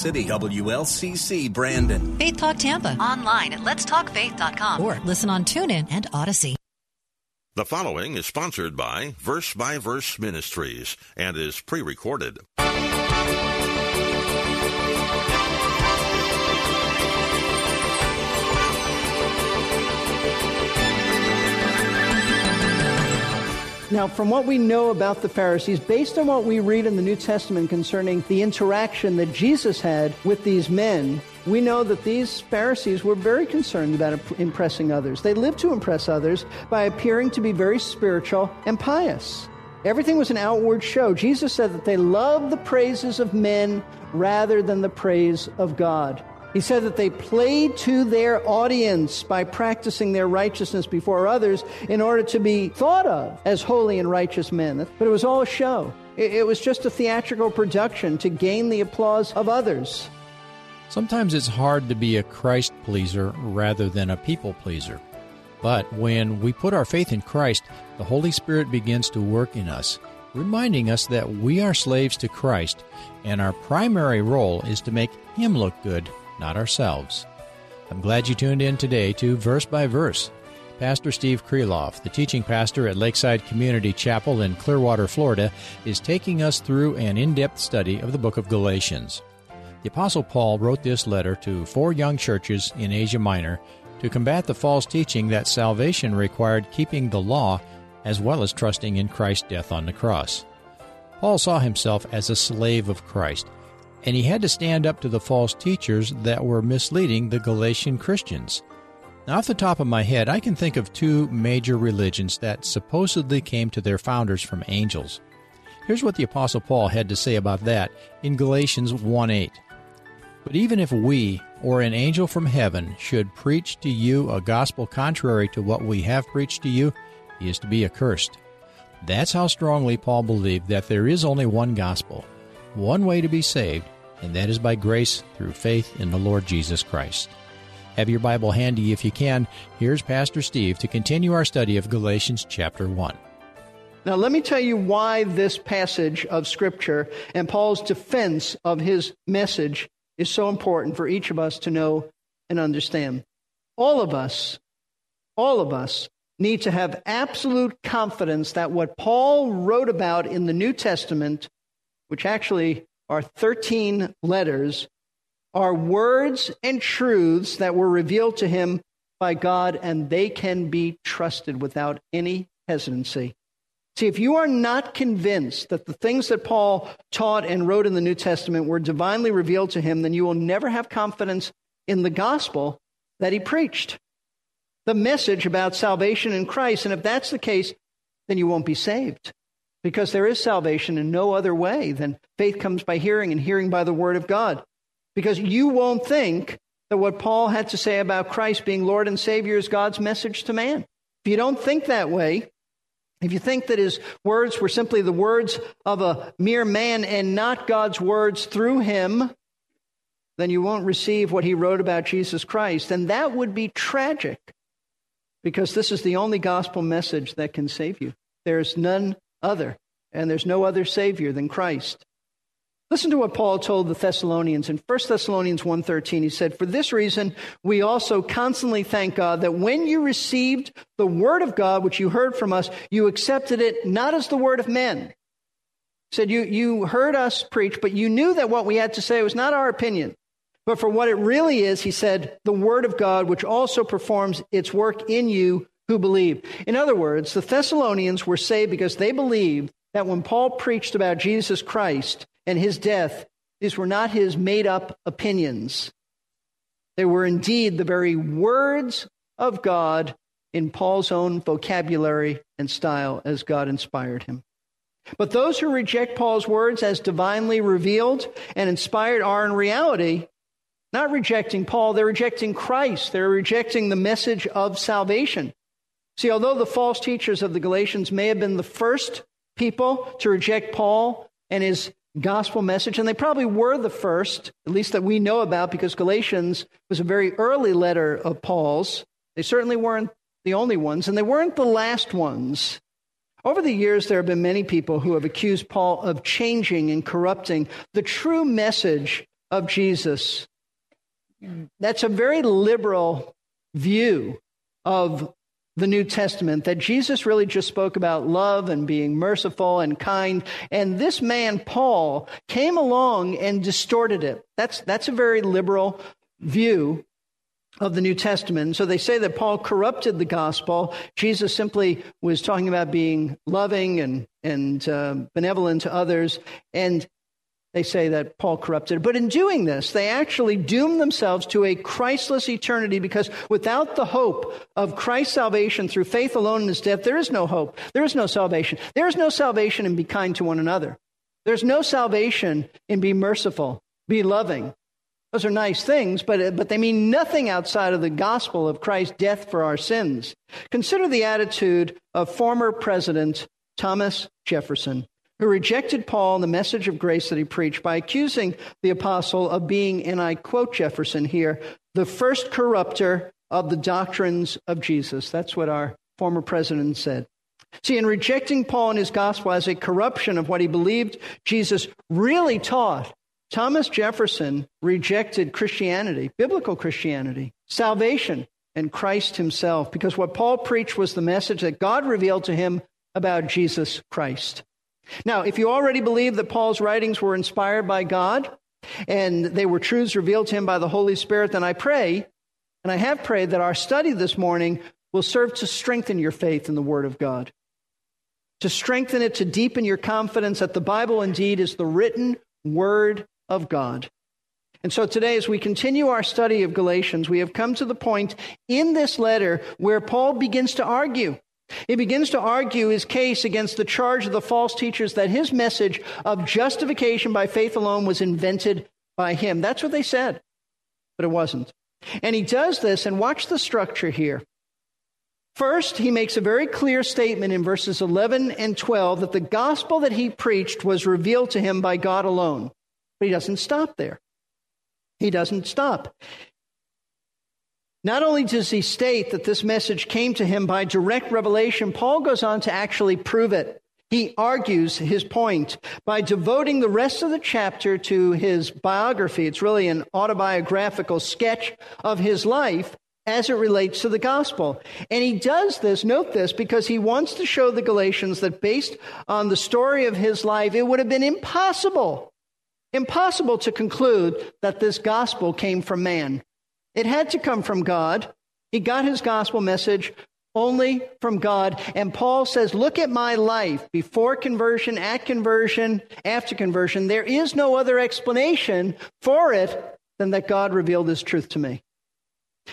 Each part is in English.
City WLCC Brandon. Faith Talk Tampa. Online at letstalkfaith.com. Or listen on TuneIn and Odyssey. The following is sponsored by Verse by Verse Ministries and is pre recorded. Now, from what we know about the Pharisees, based on what we read in the New Testament concerning the interaction that Jesus had with these men, we know that these Pharisees were very concerned about impressing others. They lived to impress others by appearing to be very spiritual and pious. Everything was an outward show. Jesus said that they loved the praises of men rather than the praise of God. He said that they played to their audience by practicing their righteousness before others in order to be thought of as holy and righteous men. But it was all a show. It, was just a theatrical production to gain the applause of others. Sometimes it's hard to be a Christ pleaser rather than a people pleaser. But when we put our faith in Christ, the Holy Spirit begins to work in us, reminding us that we are slaves to Christ, and our primary role is to make Him look good not ourselves. I'm glad you tuned in today to Verse by Verse. Pastor Steve Kreloff, the teaching pastor at Lakeside Community Chapel in Clearwater, Florida, is taking us through an in depth study of the book of Galatians. The Apostle Paul wrote this letter to four young churches in Asia Minor to combat the false teaching that salvation required keeping the law as well as trusting in Christ's death on the cross. Paul saw himself as a slave of Christ and he had to stand up to the false teachers that were misleading the Galatian Christians. Now, off the top of my head, I can think of two major religions that supposedly came to their founders from angels. Here's what the Apostle Paul had to say about that in Galatians 1 8. But even if we, or an angel from heaven, should preach to you a gospel contrary to what we have preached to you, he is to be accursed. That's how strongly Paul believed that there is only one gospel, one way to be saved, and that is by grace through faith in the Lord Jesus Christ. Have your Bible handy if you can. Here's Pastor Steve to continue our study of Galatians chapter 1. Now, let me tell you why this passage of Scripture and Paul's defense of his message is so important for each of us to know and understand. All of us, all of us need to have absolute confidence that what Paul wrote about in the New Testament which actually are 13 letters, are words and truths that were revealed to him by God, and they can be trusted without any hesitancy. See, if you are not convinced that the things that Paul taught and wrote in the New Testament were divinely revealed to him, then you will never have confidence in the gospel that he preached. The message about salvation in Christ. And if that's the case, then you won't be saved because there is salvation in no other way than faith comes by hearing and hearing by the word of God. Because you won't think that what Paul had to say about Christ being Lord and Savior is God's message to man. If you don't think that way, if you think that his words were simply the words of a mere man and not God's words through him, then you won't receive what he wrote about Jesus Christ. And that would be tragic because this is the only gospel message that can save you. There's none other, and there's no other Savior than Christ. Listen to what Paul told the Thessalonians in 1 Thessalonians 1:13. He said, "For this reason we also constantly thank God that when you received the word of God which you heard from us, you accepted it not as the word of men." He said you you heard us preach, but you knew that what we had to say was not our opinion, but for what it really is, he said, the word of God which also performs its work in you who believe. In other words, the Thessalonians were saved because they believed that when Paul preached about Jesus Christ and his death, these were not his made up opinions. They were indeed the very words of God in Paul's own vocabulary and style as God inspired him. But those who reject Paul's words as divinely revealed and inspired are in reality not rejecting Paul, they're rejecting Christ. They're rejecting the message of salvation. See, although the false teachers of the Galatians may have been the first people to reject Paul and his gospel message, and they probably were the first, at least that we know about, because Galatians was a very early letter of Paul's. They certainly weren't the only ones, and they weren't the last ones. Over the years, there have been many people who have accused Paul of changing and corrupting the true message of Jesus. Mm. That's a very liberal view of the New Testament that Jesus really just spoke about love and being merciful and kind. And this man, Paul, came along and distorted it. That's, that's a very liberal view of the New Testament. So they say that Paul corrupted the gospel. Jesus simply was talking about being loving and, and uh, benevolent to others. And they say that Paul corrupted. But in doing this, they actually doom themselves to a Christless eternity because without the hope of Christ's salvation through faith alone in his death, there is no hope. There is no salvation. There is no salvation in be kind to one another. There's no salvation in be merciful, be loving, those are nice things, but, uh, but they mean nothing outside of the gospel of Christ's death for our sins. Consider the attitude of former President Thomas Jefferson, who rejected Paul and the message of grace that he preached by accusing the apostle of being, and I quote Jefferson here, the first corrupter of the doctrines of Jesus. That's what our former president said. See, in rejecting Paul and his gospel as a corruption of what he believed Jesus really taught, Thomas Jefferson rejected Christianity, biblical Christianity, salvation, and Christ himself, because what Paul preached was the message that God revealed to him about Jesus Christ. Now, if you already believe that Paul's writings were inspired by God and they were truths revealed to him by the Holy Spirit, then I pray, and I have prayed, that our study this morning will serve to strengthen your faith in the Word of God, to strengthen it, to deepen your confidence that the Bible indeed is the written Word of God. And so today, as we continue our study of Galatians, we have come to the point in this letter where Paul begins to argue. He begins to argue his case against the charge of the false teachers that his message of justification by faith alone was invented by him. That's what they said, but it wasn't. And he does this, and watch the structure here. First, he makes a very clear statement in verses 11 and 12 that the gospel that he preached was revealed to him by God alone. But he doesn't stop there. He doesn't stop. Not only does he state that this message came to him by direct revelation, Paul goes on to actually prove it. He argues his point by devoting the rest of the chapter to his biography. It's really an autobiographical sketch of his life as it relates to the gospel. And he does this, note this, because he wants to show the Galatians that based on the story of his life, it would have been impossible Impossible to conclude that this gospel came from man. It had to come from God. He got his gospel message only from God. And Paul says, Look at my life before conversion, at conversion, after conversion. There is no other explanation for it than that God revealed this truth to me.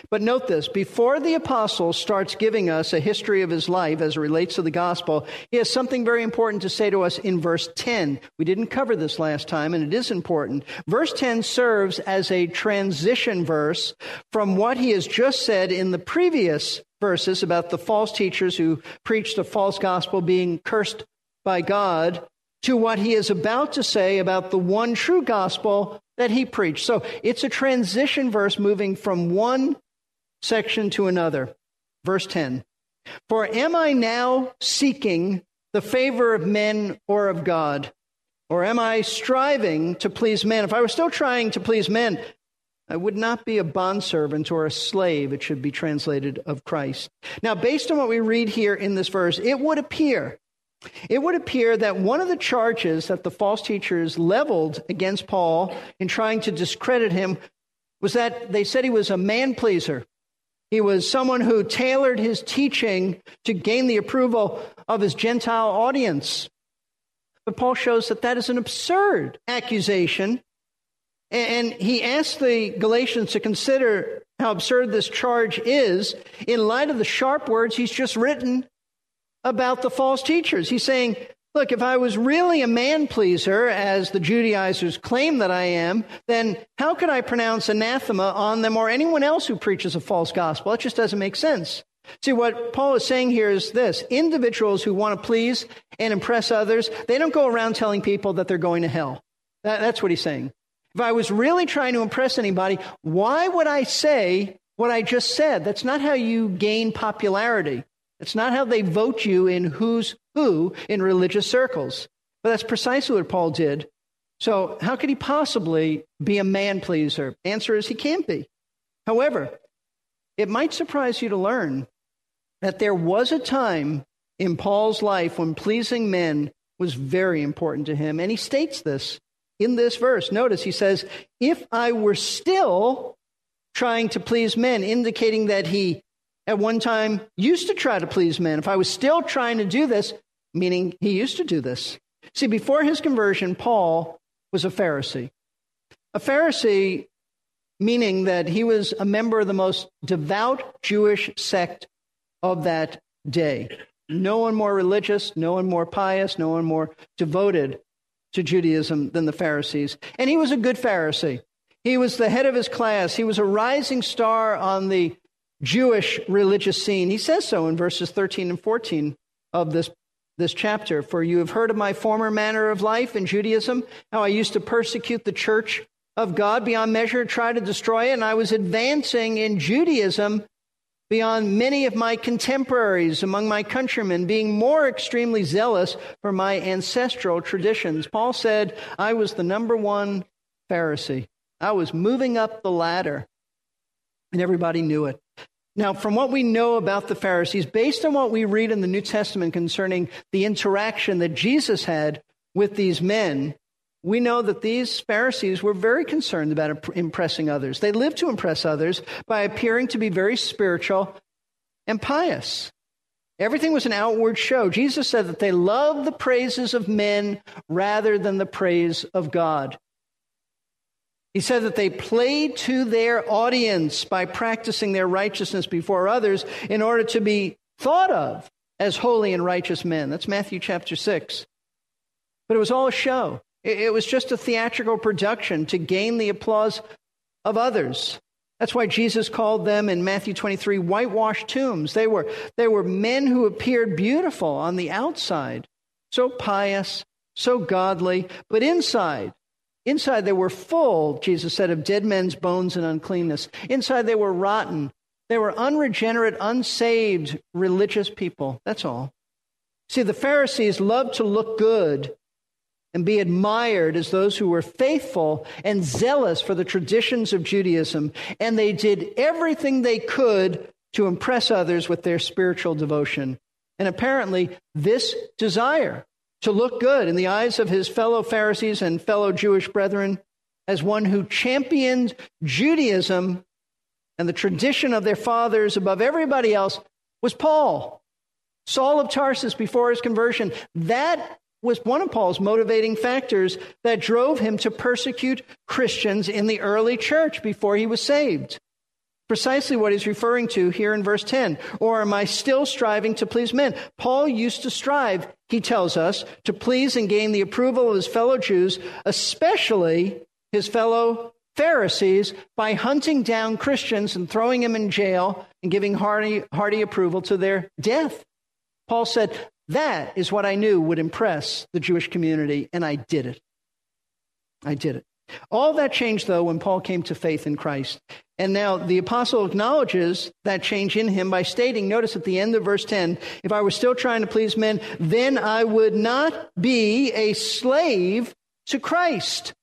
But note this before the apostle starts giving us a history of his life as it relates to the gospel, he has something very important to say to us in verse 10. We didn't cover this last time, and it is important. Verse 10 serves as a transition verse from what he has just said in the previous verses about the false teachers who preached a false gospel being cursed by God to what he is about to say about the one true gospel that he preached. So it's a transition verse moving from one section to another. Verse 10 For am I now seeking the favor of men or of God? Or am I striving to please men? If I were still trying to please men, I would not be a bondservant or a slave, it should be translated, of Christ. Now, based on what we read here in this verse, it would appear, it would appear that one of the charges that the false teachers leveled against Paul in trying to discredit him was that they said he was a man pleaser. He was someone who tailored his teaching to gain the approval of his Gentile audience. But Paul shows that that is an absurd accusation. And he asks the Galatians to consider how absurd this charge is in light of the sharp words he's just written about the false teachers. He's saying Look, if I was really a man pleaser, as the Judaizers claim that I am, then how could I pronounce anathema on them or anyone else who preaches a false gospel? It just doesn't make sense. See, what Paul is saying here is this individuals who want to please and impress others, they don't go around telling people that they're going to hell. That, that's what he's saying. If I was really trying to impress anybody, why would I say what I just said? That's not how you gain popularity. It's not how they vote you in who's who in religious circles. But that's precisely what Paul did. So, how could he possibly be a man pleaser? Answer is he can't be. However, it might surprise you to learn that there was a time in Paul's life when pleasing men was very important to him. And he states this in this verse. Notice he says, If I were still trying to please men, indicating that he at one time used to try to please men. If I was still trying to do this, meaning he used to do this. See, before his conversion, Paul was a Pharisee. A Pharisee, meaning that he was a member of the most devout Jewish sect of that day. No one more religious, no one more pious, no one more devoted to Judaism than the Pharisees. And he was a good Pharisee. He was the head of his class. He was a rising star on the Jewish religious scene. He says so in verses 13 and 14 of this, this chapter. For you have heard of my former manner of life in Judaism, how I used to persecute the church of God beyond measure, try to destroy it, and I was advancing in Judaism beyond many of my contemporaries among my countrymen, being more extremely zealous for my ancestral traditions. Paul said, I was the number one Pharisee. I was moving up the ladder, and everybody knew it. Now, from what we know about the Pharisees, based on what we read in the New Testament concerning the interaction that Jesus had with these men, we know that these Pharisees were very concerned about impressing others. They lived to impress others by appearing to be very spiritual and pious. Everything was an outward show. Jesus said that they loved the praises of men rather than the praise of God. He said that they played to their audience by practicing their righteousness before others in order to be thought of as holy and righteous men. That's Matthew chapter 6. But it was all a show. It was just a theatrical production to gain the applause of others. That's why Jesus called them in Matthew 23 whitewashed tombs. They were, they were men who appeared beautiful on the outside, so pious, so godly, but inside Inside they were full, Jesus said, of dead men's bones and uncleanness. Inside they were rotten. They were unregenerate, unsaved religious people. That's all. See, the Pharisees loved to look good and be admired as those who were faithful and zealous for the traditions of Judaism. And they did everything they could to impress others with their spiritual devotion. And apparently, this desire to look good in the eyes of his fellow Pharisees and fellow Jewish brethren as one who championed Judaism and the tradition of their fathers above everybody else was Paul. Saul of Tarsus before his conversion. That was one of Paul's motivating factors that drove him to persecute Christians in the early church before he was saved. Precisely what he's referring to here in verse 10. Or am I still striving to please men? Paul used to strive, he tells us, to please and gain the approval of his fellow Jews, especially his fellow Pharisees, by hunting down Christians and throwing them in jail and giving hearty, hearty approval to their death. Paul said, That is what I knew would impress the Jewish community, and I did it. I did it. All that changed, though, when Paul came to faith in Christ. And now the apostle acknowledges that change in him by stating, notice at the end of verse 10, if I were still trying to please men, then I would not be a slave to Christ.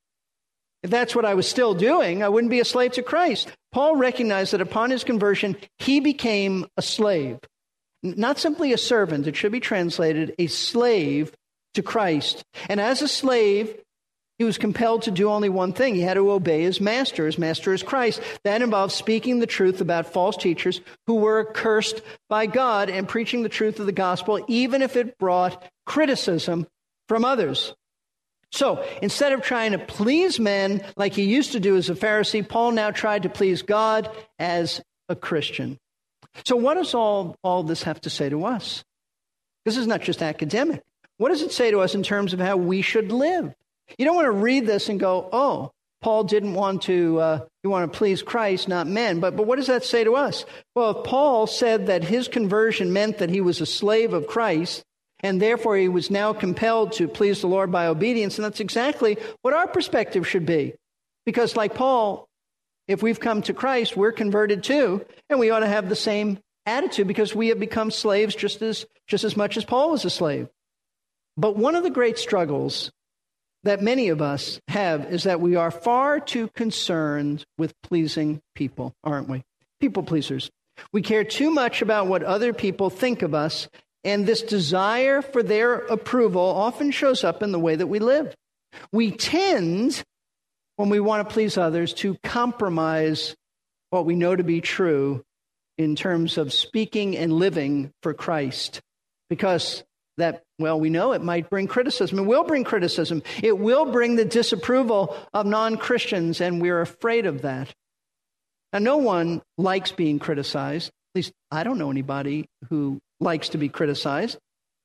If that's what I was still doing, I wouldn't be a slave to Christ. Paul recognized that upon his conversion, he became a slave. Not simply a servant, it should be translated a slave to Christ. And as a slave, he was compelled to do only one thing. He had to obey his master. His master is Christ. That involves speaking the truth about false teachers who were cursed by God and preaching the truth of the gospel, even if it brought criticism from others. So instead of trying to please men like he used to do as a Pharisee, Paul now tried to please God as a Christian. So, what does all, all this have to say to us? This is not just academic. What does it say to us in terms of how we should live? You don't want to read this and go, oh, Paul didn't want to, uh, you want to please Christ, not men. But, but what does that say to us? Well, if Paul said that his conversion meant that he was a slave of Christ, and therefore he was now compelled to please the Lord by obedience, and that's exactly what our perspective should be. Because, like Paul, if we've come to Christ, we're converted too, and we ought to have the same attitude because we have become slaves just as, just as much as Paul was a slave. But one of the great struggles that many of us have is that we are far too concerned with pleasing people, aren't we? People pleasers. We care too much about what other people think of us, and this desire for their approval often shows up in the way that we live. We tend when we want to please others to compromise what we know to be true in terms of speaking and living for Christ. Because that, well, we know it might bring criticism. It will bring criticism. It will bring the disapproval of non Christians, and we're afraid of that. Now, no one likes being criticized. At least I don't know anybody who likes to be criticized.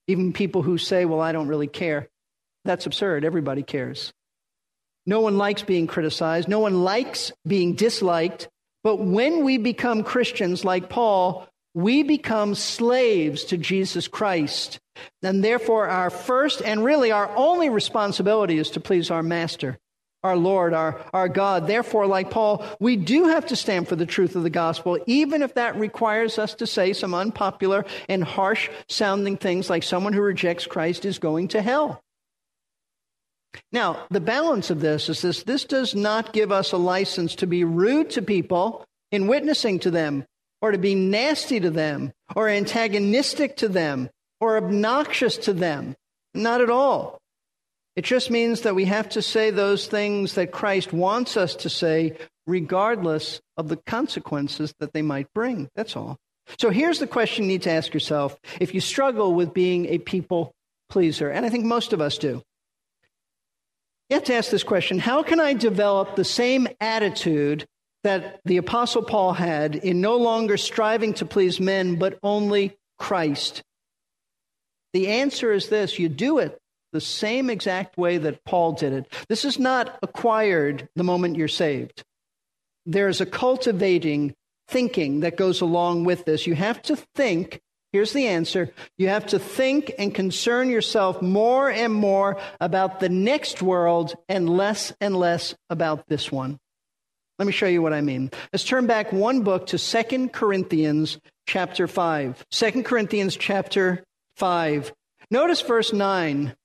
Even people who say, well, I don't really care. That's absurd. Everybody cares. No one likes being criticized. No one likes being disliked. But when we become Christians like Paul, we become slaves to Jesus Christ. And therefore, our first and really our only responsibility is to please our Master, our Lord, our, our God. Therefore, like Paul, we do have to stand for the truth of the gospel, even if that requires us to say some unpopular and harsh sounding things like someone who rejects Christ is going to hell. Now, the balance of this is this this does not give us a license to be rude to people in witnessing to them, or to be nasty to them, or antagonistic to them, or obnoxious to them. Not at all. It just means that we have to say those things that Christ wants us to say, regardless of the consequences that they might bring. That's all. So here's the question you need to ask yourself if you struggle with being a people pleaser, and I think most of us do. You have to ask this question How can I develop the same attitude that the Apostle Paul had in no longer striving to please men, but only Christ? The answer is this you do it the same exact way that Paul did it. This is not acquired the moment you're saved. There's a cultivating thinking that goes along with this. You have to think Here's the answer. You have to think and concern yourself more and more about the next world and less and less about this one. Let me show you what I mean. Let's turn back one book to Second Corinthians chapter 5. 2 Corinthians chapter 5. Notice verse 9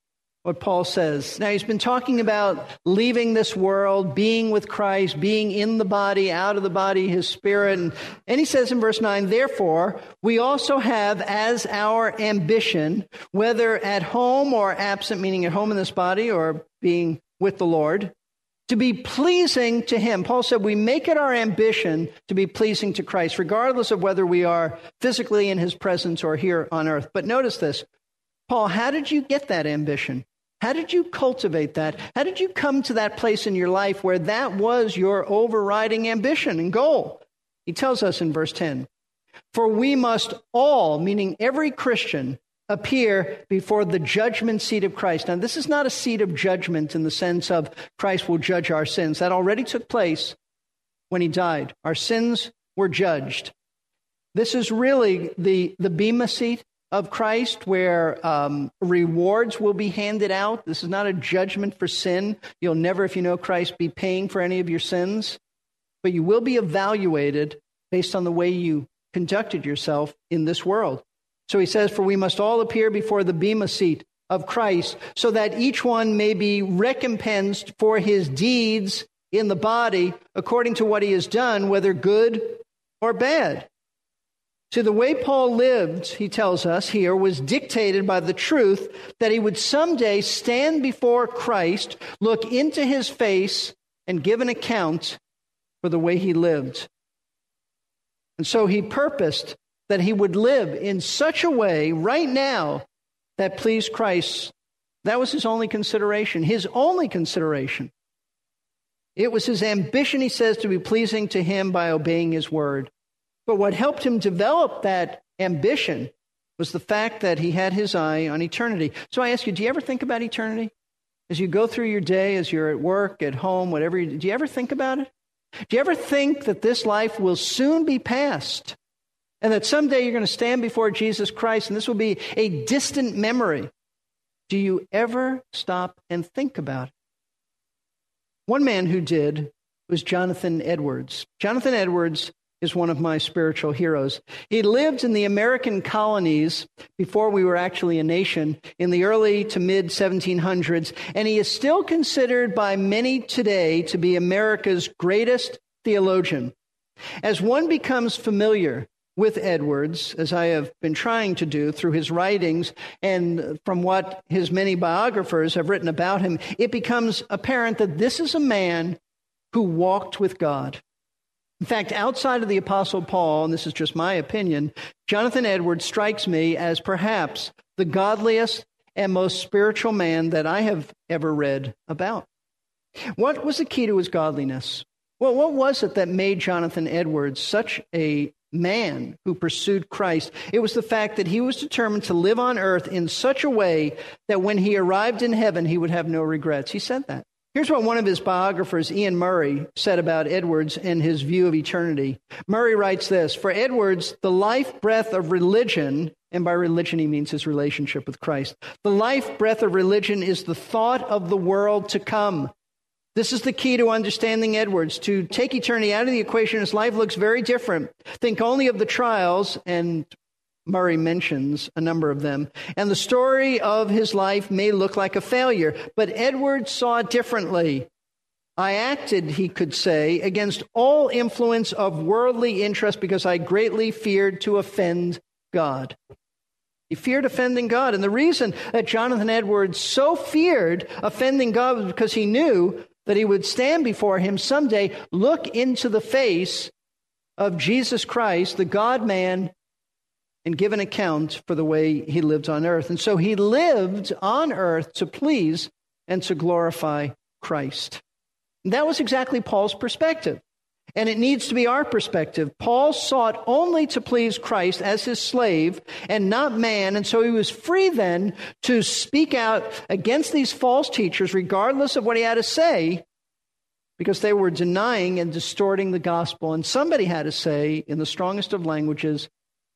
what Paul says. Now, he's been talking about leaving this world, being with Christ, being in the body, out of the body, his spirit. And, and he says in verse 9, therefore, we also have as our ambition, whether at home or absent, meaning at home in this body or being with the Lord, to be pleasing to him. Paul said, we make it our ambition to be pleasing to Christ, regardless of whether we are physically in his presence or here on earth. But notice this. Paul, how did you get that ambition? How did you cultivate that? How did you come to that place in your life where that was your overriding ambition and goal? He tells us in verse 10 For we must all, meaning every Christian, appear before the judgment seat of Christ. Now, this is not a seat of judgment in the sense of Christ will judge our sins. That already took place when he died. Our sins were judged. This is really the, the Bema seat of Christ where um, rewards will be handed out. This is not a judgment for sin. You'll never, if you know Christ, be paying for any of your sins, but you will be evaluated based on the way you conducted yourself in this world. So he says, For we must all appear before the Bema seat of Christ, so that each one may be recompensed for his deeds in the body according to what he has done, whether good or bad. See, the way Paul lived, he tells us here, was dictated by the truth that he would someday stand before Christ, look into his face, and give an account for the way he lived. And so he purposed that he would live in such a way right now that pleased Christ. That was his only consideration, his only consideration. It was his ambition, he says, to be pleasing to him by obeying his word. But what helped him develop that ambition was the fact that he had his eye on eternity. So I ask you, do you ever think about eternity? As you go through your day, as you're at work, at home, whatever, you, do you ever think about it? Do you ever think that this life will soon be past and that someday you're going to stand before Jesus Christ and this will be a distant memory? Do you ever stop and think about it? One man who did was Jonathan Edwards. Jonathan Edwards is one of my spiritual heroes. He lived in the American colonies before we were actually a nation in the early to mid 1700s, and he is still considered by many today to be America's greatest theologian. As one becomes familiar with Edwards, as I have been trying to do through his writings and from what his many biographers have written about him, it becomes apparent that this is a man who walked with God. In fact, outside of the Apostle Paul, and this is just my opinion, Jonathan Edwards strikes me as perhaps the godliest and most spiritual man that I have ever read about. What was the key to his godliness? Well, what was it that made Jonathan Edwards such a man who pursued Christ? It was the fact that he was determined to live on earth in such a way that when he arrived in heaven, he would have no regrets. He said that. Here's what one of his biographers, Iain Murray, said about Edwards and his view of eternity. Murray writes this For Edwards, the life breath of religion, and by religion he means his relationship with Christ, the life breath of religion is the thought of the world to come. This is the key to understanding Edwards. To take eternity out of the equation, his life looks very different. Think only of the trials and Murray mentions a number of them. And the story of his life may look like a failure, but Edwards saw it differently. I acted, he could say, against all influence of worldly interest because I greatly feared to offend God. He feared offending God. And the reason that Jonathan Edwards so feared offending God was because he knew that he would stand before him someday, look into the face of Jesus Christ, the God man and give an account for the way he lived on earth. And so he lived on earth to please and to glorify Christ. And that was exactly Paul's perspective. And it needs to be our perspective. Paul sought only to please Christ as his slave and not man. And so he was free then to speak out against these false teachers, regardless of what he had to say, because they were denying and distorting the gospel. And somebody had to say, in the strongest of languages,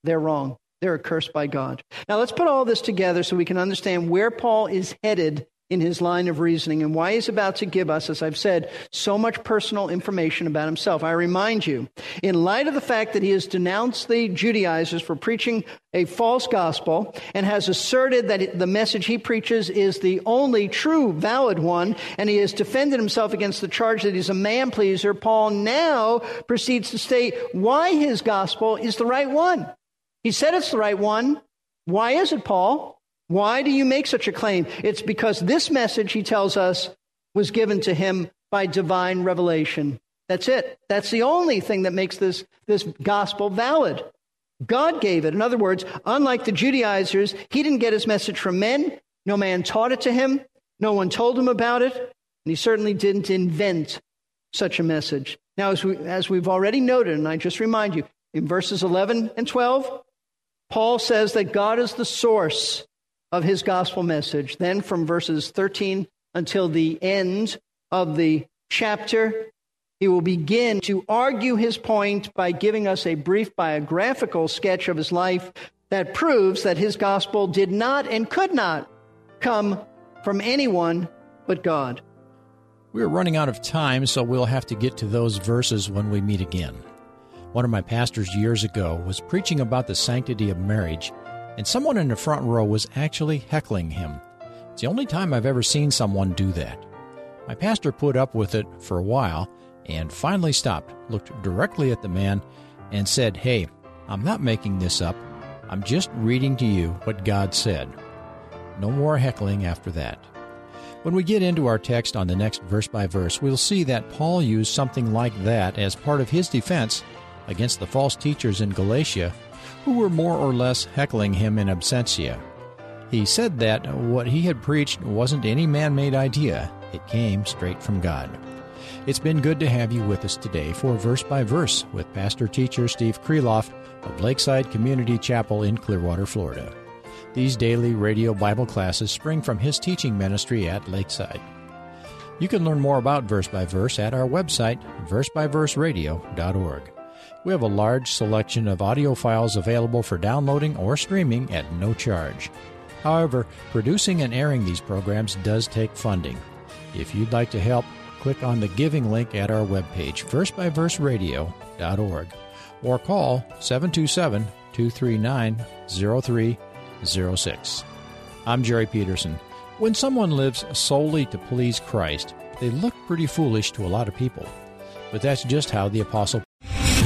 they're wrong. They're accursed by God. Now let's put all this together so we can understand where Paul is headed in his line of reasoning and why he's about to give us, as I've said, so much personal information about himself. I remind you, in light of the fact that he has denounced the Judaizers for preaching a false gospel and has asserted that the message he preaches is the only true valid one, and he has defended himself against the charge that he's a man pleaser, Paul now proceeds to state why his gospel is the right one. He said it's the right one. Why is it, Paul? Why do you make such a claim? It's because this message, he tells us, was given to him by divine revelation. That's it. That's the only thing that makes this, this gospel valid. God gave it. In other words, unlike the Judaizers, he didn't get his message from men. No man taught it to him. No one told him about it. And he certainly didn't invent such a message. Now, as, we, as we've already noted, and I just remind you, in verses 11 and 12, Paul says that God is the source of his gospel message. Then, from verses 13 until the end of the chapter, he will begin to argue his point by giving us a brief biographical sketch of his life that proves that his gospel did not and could not come from anyone but God. We're running out of time, so we'll have to get to those verses when we meet again. One of my pastors years ago was preaching about the sanctity of marriage, and someone in the front row was actually heckling him. It's the only time I've ever seen someone do that. My pastor put up with it for a while and finally stopped, looked directly at the man, and said, Hey, I'm not making this up. I'm just reading to you what God said. No more heckling after that. When we get into our text on the next verse by verse, we'll see that Paul used something like that as part of his defense against the false teachers in Galatia who were more or less heckling him in absentia. He said that what he had preached wasn't any man made idea, it came straight from God. It's been good to have you with us today for Verse by Verse with Pastor Teacher Steve Kreloff of Lakeside Community Chapel in Clearwater, Florida. These daily radio Bible classes spring from his teaching ministry at Lakeside. You can learn more about Verse by Verse at our website, versebyverseradio.org. We have a large selection of audio files available for downloading or streaming at no charge. However, producing and airing these programs does take funding. If you'd like to help, click on the giving link at our webpage, versebyverseradio.org, or call 727 239 0306. I'm Jerry Peterson. When someone lives solely to please Christ, they look pretty foolish to a lot of people. But that's just how the Apostle